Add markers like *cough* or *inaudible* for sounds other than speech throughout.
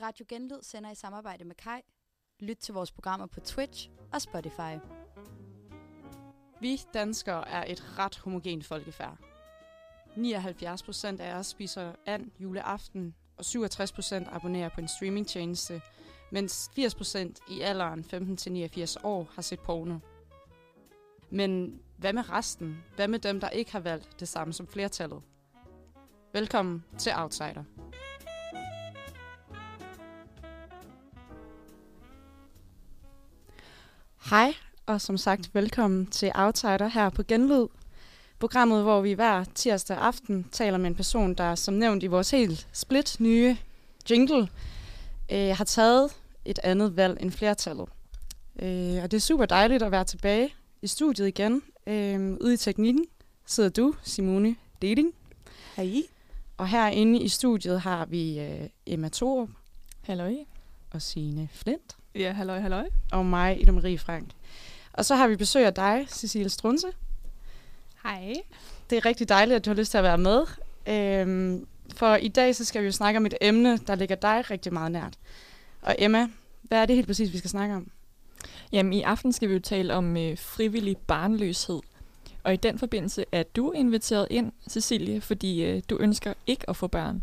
Radio Genlyd sender i samarbejde med Kai. Lyt til vores programmer på Twitch og Spotify. Vi danskere er et ret homogent folkefærd. 79 procent af os spiser and juleaften, og 67 procent abonnerer på en streamingtjeneste, mens 80 procent i alderen 15-89 år har set porno. Men hvad med resten? Hvad med dem, der ikke har valgt det samme som flertallet? Velkommen til Outsider. Hej, og som sagt velkommen til Outsider her på Genlyd. Programmet, hvor vi hver tirsdag aften taler med en person, der som nævnt i vores helt split nye jingle, øh, har taget et andet valg end flertallet. Øh, og det er super dejligt at være tilbage i studiet igen. Øh, ude i teknikken sidder du, Simone Deling. Hej. Og herinde i studiet har vi øh, Emma Thorup Halløj. og Signe Flint. Ja, halløj, halløj. Og mig, Ida Marie Frank. Og så har vi besøg af dig, Cecilie Strunse. Hej. Det er rigtig dejligt, at du har lyst til at være med. Øhm, for i dag så skal vi jo snakke om et emne, der ligger dig rigtig meget nært. Og Emma, hvad er det helt præcis, vi skal snakke om? Jamen, i aften skal vi jo tale om øh, frivillig barnløshed. Og i den forbindelse er du inviteret ind, Cecilie, fordi øh, du ønsker ikke at få børn.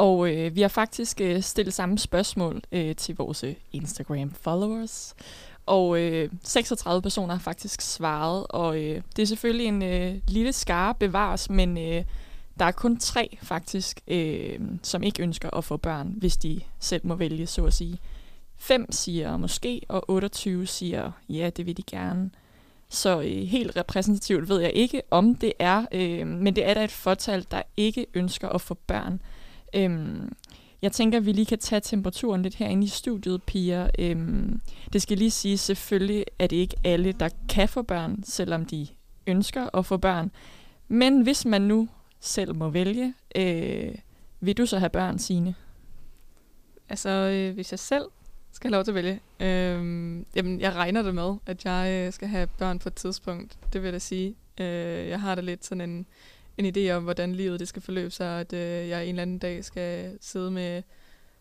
Og øh, vi har faktisk øh, stillet samme spørgsmål øh, til vores øh, Instagram-followers. Og øh, 36 personer har faktisk svaret, og øh, det er selvfølgelig en øh, lille skare bevares, men øh, der er kun tre faktisk, øh, som ikke ønsker at få børn, hvis de selv må vælge, så at sige. 5 siger måske, og 28 siger, ja, det vil de gerne. Så øh, helt repræsentativt ved jeg ikke, om det er, øh, men det er da et fortal, der ikke ønsker at få børn. Øhm, jeg tænker, at vi lige kan tage temperaturen lidt herinde i studiet, piger. Øhm, det skal lige sige, selvfølgelig er det ikke alle, der kan få børn, selvom de ønsker at få børn. Men hvis man nu selv må vælge, øh, vil du så have børn, Signe? Altså, øh, hvis jeg selv skal have lov til at vælge, øh, jamen, jeg regner det med, at jeg øh, skal have børn på et tidspunkt. Det vil jeg da sige. Øh, jeg har da lidt sådan en, en idé om, hvordan livet det skal forløbe sig, at øh, jeg en eller anden dag skal sidde med,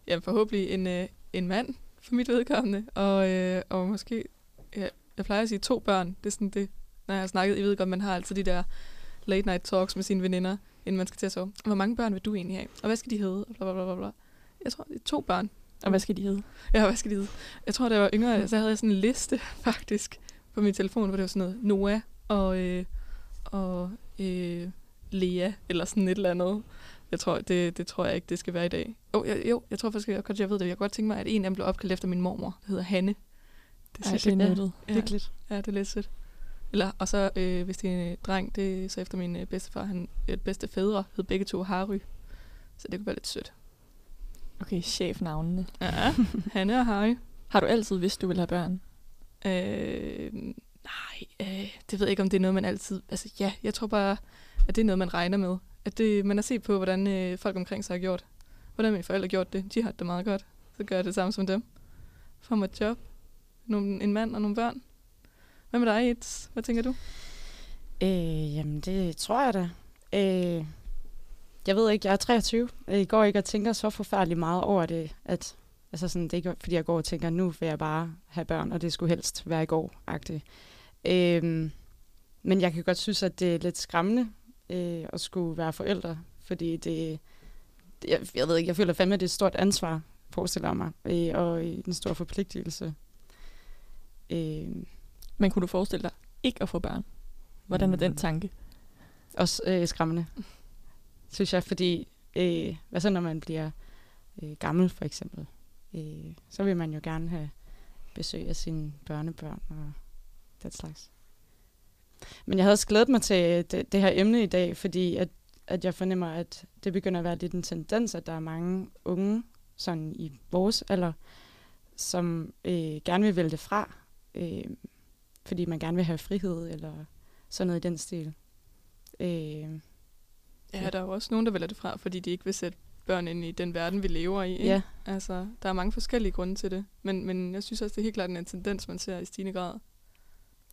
jamen, forhåbentlig en, øh, en mand for mit vedkommende, og, øh, og måske, ja, jeg plejer at sige to børn. Det er sådan det, når jeg har snakket, I ved godt, man har altid de der late night talks med sine veninder, inden man skal til at sove. Hvor mange børn vil du egentlig have? Og hvad skal de hedde? Og bla, bla, bla, bla. Jeg tror, det er to børn. Og hvad skal de hedde? Ja, hvad skal de hedde? Jeg tror, da jeg var yngre, så havde jeg sådan en liste *laughs* faktisk på min telefon, hvor det var sådan noget Noah og, øh, og øh, Lea, eller sådan et eller andet. Jeg tror, det, det tror jeg ikke, det skal være i dag. Oh, jeg, jo, jeg tror faktisk, jeg, godt, jeg ved det. Jeg kan godt tænke mig, at en af dem blev opkaldt efter min mormor, der hedder Hanne. Det Ej, det er nuttet. Ja. Hyggeligt. Ja, det er lidt sødt. Eller, og så, øh, hvis det er en øh, dreng, det er så efter min øh, bedstefar, han øh, bedste fædre, hed begge to Harry. Så det kunne være lidt sødt. Okay, chefnavnene. Ja, Hanne og Harry. Har du altid vidst, du vil have børn? Øh, nej, øh, det ved jeg ikke, om det er noget, man altid... Altså ja, jeg tror bare, at det er noget, man regner med. At det, man har set på, hvordan øh, folk omkring sig har gjort. Hvordan mine forældre har gjort det. De har det meget godt. Så gør jeg det samme som dem. Får mig et job. Nogle, en mand og nogle børn. Hvad med dig, Eds? Hvad tænker du? Øh, jamen, det tror jeg da. Øh, jeg ved ikke, jeg er 23. Jeg øh, går ikke og tænker så forfærdeligt meget over det, at altså sådan, det er ikke, fordi jeg går og tænker, nu vil jeg bare have børn, og det skulle helst være i går-agtigt. Øh, men jeg kan godt synes, at det er lidt skræmmende øh, at skulle være forældre, fordi det, jeg, jeg ved ikke, jeg føler fandme, at det er et stort ansvar, forestiller mig, øh, og en stor forpligtelse. Øh, men kunne du forestille dig ikke at få børn? Hvordan er den tanke? Også øh, skræmmende, *laughs* synes jeg, fordi øh, hvad så når man bliver øh, gammel for eksempel? Øh, så vil man jo gerne have besøg af sine børnebørn og den slags. Men jeg havde også glædet mig til det, det her emne i dag, fordi at, at jeg fornemmer, at det begynder at være lidt en tendens, at der er mange unge sådan i vores alder, som øh, gerne vil vælge det fra, øh, fordi man gerne vil have frihed eller sådan noget i den stil. Øh, ja, der er jo også nogen, der vælger det fra, fordi de ikke vil sætte børn ind i den verden, vi lever i. Ikke? Ja. Altså, der er mange forskellige grunde til det, men, men jeg synes også, det er helt klart en tendens, man ser i stigende grad.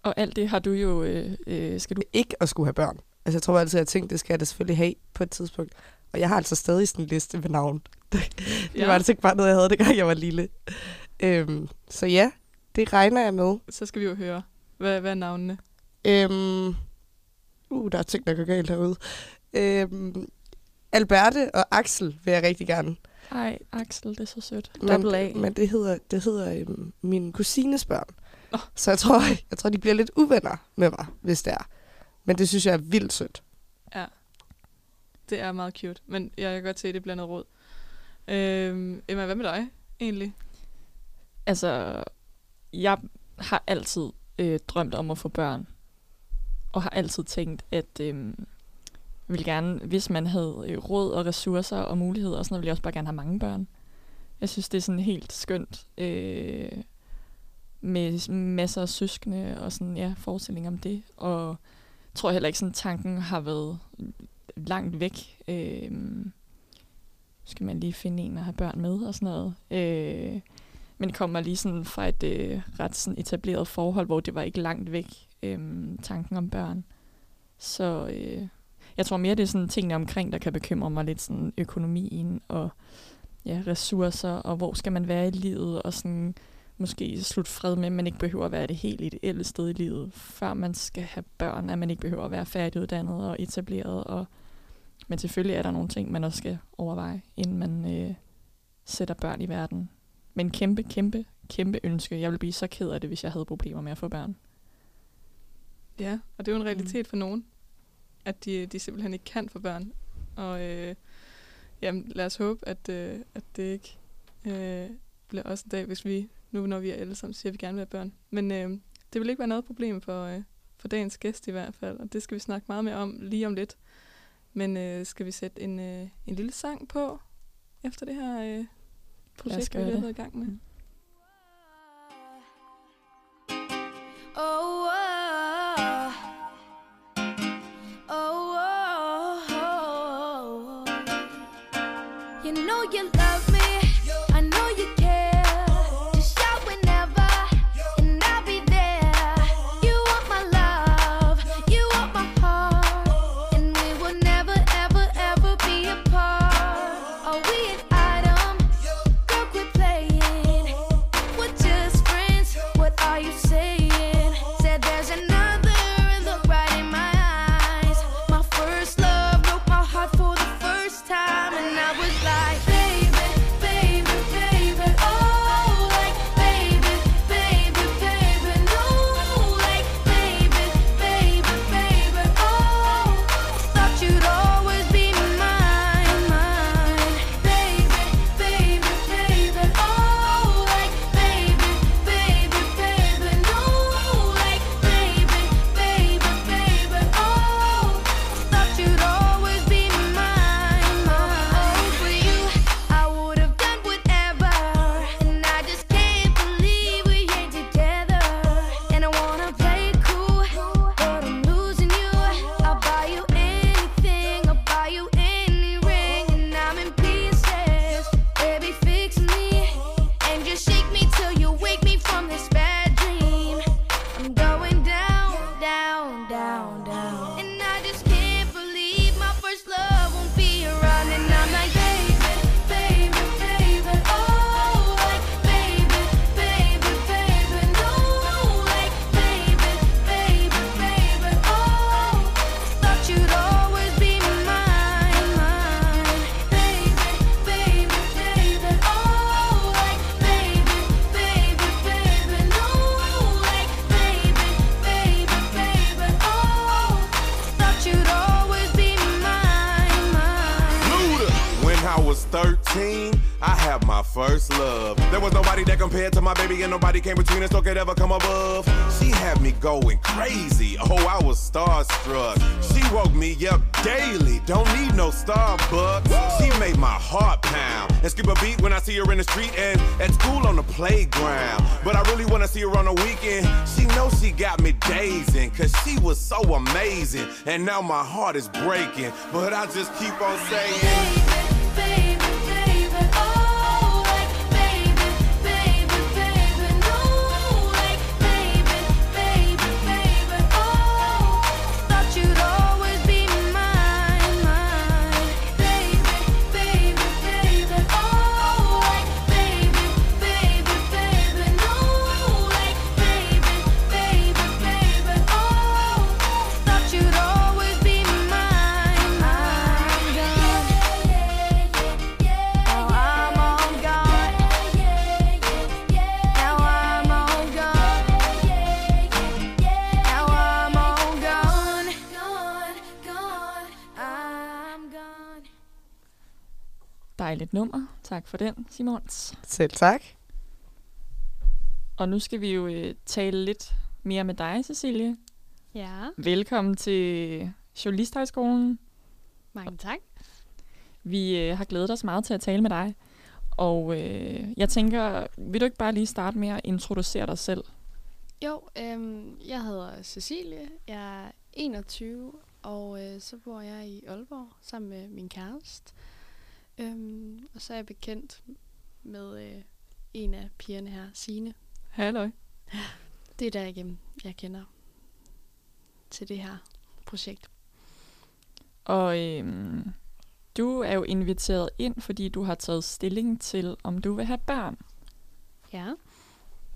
Og alt det har du jo... Øh, øh, skal du ikke at skulle have børn. Altså, jeg tror altid, at jeg tænkte, det skal jeg da selvfølgelig have på et tidspunkt. Og jeg har altså stadig sådan en liste med navn. *laughs* det Ja. var altså ikke bare noget, jeg havde, dengang jeg var lille. Øhm, så ja, det regner jeg med. Så skal vi jo høre, hvad, hvad er navnene? Øhm, uh, der er ting, der går galt herude. Øhm, Alberte og Axel vil jeg rigtig gerne. Ej, Axel, det er så sødt. Men, Double A. men det hedder, det hedder øhm, min kusines børn. Nå. Så jeg tror, *laughs* jeg tror, de bliver lidt uvenner med mig, hvis det er. Men det synes jeg er vildt sødt. Ja. Det er meget cute, men jeg kan godt se, at det bliver noget råd. Øhm, Emma, hvad med dig egentlig? Altså, jeg har altid øh, drømt om at få børn. Og har altid tænkt, at øh, ville gerne, hvis man havde øh, råd og ressourcer og muligheder og sådan noget, ville jeg også bare gerne have mange børn. Jeg synes, det er sådan helt skønt øh, med masser af søskende og sådan, ja, forestilling om det. Og jeg tror heller ikke, sådan tanken har været langt væk. Øh, skal man lige finde en at have børn med og sådan noget. Øh, men kommer lige sådan fra et øh, ret sådan etableret forhold, hvor det var ikke langt væk, øh, tanken om børn. Så øh, jeg tror mere, det er sådan tingene omkring, der kan bekymre mig lidt, sådan økonomien og ja, ressourcer, og hvor skal man være i livet, og sådan måske slutte fred med, at man ikke behøver at være det helt ideelle sted i livet, før man skal have børn, at man ikke behøver at være færdiguddannet og etableret. Og, men selvfølgelig er der nogle ting, man også skal overveje, inden man øh, sætter børn i verden. Men kæmpe, kæmpe, kæmpe ønske. Jeg ville blive så ked af det, hvis jeg havde problemer med at få børn. Ja, og det er jo en realitet for nogen, at de, de simpelthen ikke kan få børn. Og øh, jamen, lad os håbe, at, øh, at det ikke øh, bliver også en dag, hvis vi, nu når vi er alle sammen, siger, at vi gerne vil have børn. Men øh, det vil ikke være noget problem for, øh, for dagens gæst i hvert fald, og det skal vi snakke meget mere om lige om lidt. Men øh, skal vi sætte en, øh, en lille sang på efter det her øh, projekt, vi har været i gang med? Mm. Oh, was 13, I had my first love. There was nobody that compared to my baby, and nobody came between us or could ever come above. She had me going crazy. Oh, I was starstruck. She woke me up daily. Don't need no Starbucks. She made my heart pound and skip a beat when I see her in the street and at school on the playground. But I really wanna see her on the weekend. She knows she got me dazing, cause she was so amazing. And now my heart is breaking, but I just keep on saying. Dejligt nummer. Tak for den, Simons. Selv tak. Og nu skal vi jo øh, tale lidt mere med dig, Cecilie. Ja, Velkommen til Journalisthøjskolen. mange tak. Vi øh, har glædet os meget til at tale med dig. Og øh, jeg tænker, vil du ikke bare lige starte med at introducere dig selv? Jo, øhm, jeg hedder Cecilie, jeg er 21, og øh, så bor jeg i Aalborg sammen med min kæreste. Øhm, og så er jeg bekendt med øh, en af pigerne her, Sine. Halløj. Det er derigennem, jeg kender til det her projekt. Og øh, du er jo inviteret ind, fordi du har taget stilling til, om du vil have børn. Ja.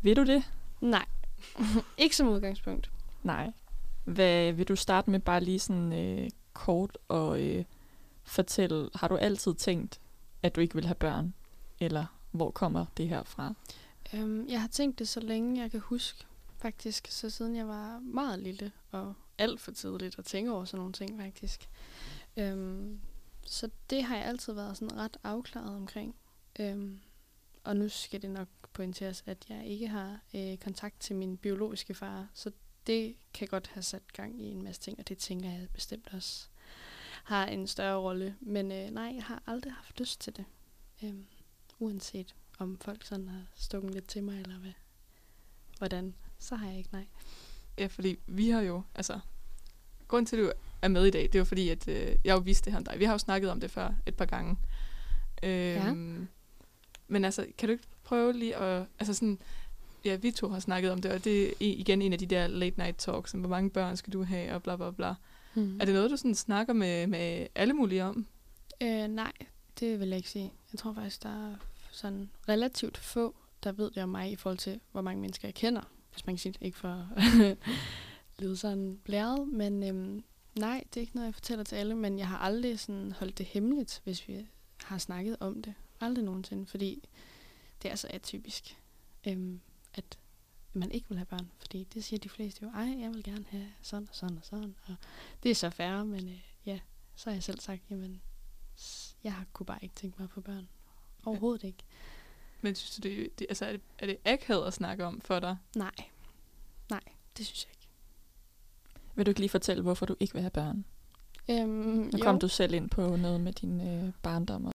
Vil du det? Nej, *laughs* ikke som udgangspunkt. Nej. Hvad, vil du starte med bare lige sådan øh, kort og øh, fortælle, har du altid tænkt, at du ikke vil have børn? Eller hvor kommer det her fra? Øhm, jeg har tænkt det så længe jeg kan huske, faktisk. Så siden jeg var meget lille, og alt for tidligt at tænke over sådan nogle ting, faktisk. Øhm, så det har jeg altid været sådan ret afklaret omkring. Øhm, og nu skal det nok pointeres, at jeg ikke har øh, kontakt til min biologiske far, så det kan godt have sat gang i en masse ting, og det tænker jeg bestemt også har en større rolle. Men øh, nej, jeg har aldrig haft lyst til det. Øhm, uanset om folk sådan har stukket lidt til mig, eller hvad, hvordan, så har jeg ikke nej. Ja, fordi vi har jo, altså, grund til, at du er med i dag, det var fordi, at øh, jeg jo vidste det her om dig. Vi har jo snakket om det før et par gange. Øhm, Men altså, kan du ikke prøve lige at, altså sådan, ja, vi to har snakket om det, og det er igen en af de der late night talks, som hvor mange børn skal du have, og bla bla bla. Mm. Er det noget, du sådan snakker med, med alle mulige om? Øh, nej, det vil jeg ikke sige. Jeg tror faktisk, der er sådan relativt få, der ved det om mig i forhold til, hvor mange mennesker jeg kender. Hvis man kan sige det, ikke for at *laughs* lyde sådan blæret. Men øhm, nej, det er ikke noget, jeg fortæller til alle. Men jeg har aldrig sådan holdt det hemmeligt, hvis vi har snakket om det. Aldrig nogensinde, fordi det er så atypisk, øhm, at man ikke vil have børn. Fordi det siger de fleste jo, ej, jeg vil gerne have sådan og sådan og sådan. Og det er så færre, men øh, ja, så har jeg selv sagt, jamen, jeg har kunne bare ikke tænke mig at få børn. Overhovedet ikke. Men synes du, det, det, altså, er det, er det akavet at snakke om for dig? Nej. Nej, det synes jeg ikke. Vil du ikke lige fortælle, hvorfor du ikke vil have børn? Øhm, Nu kom du selv ind på noget med din øh, barndom og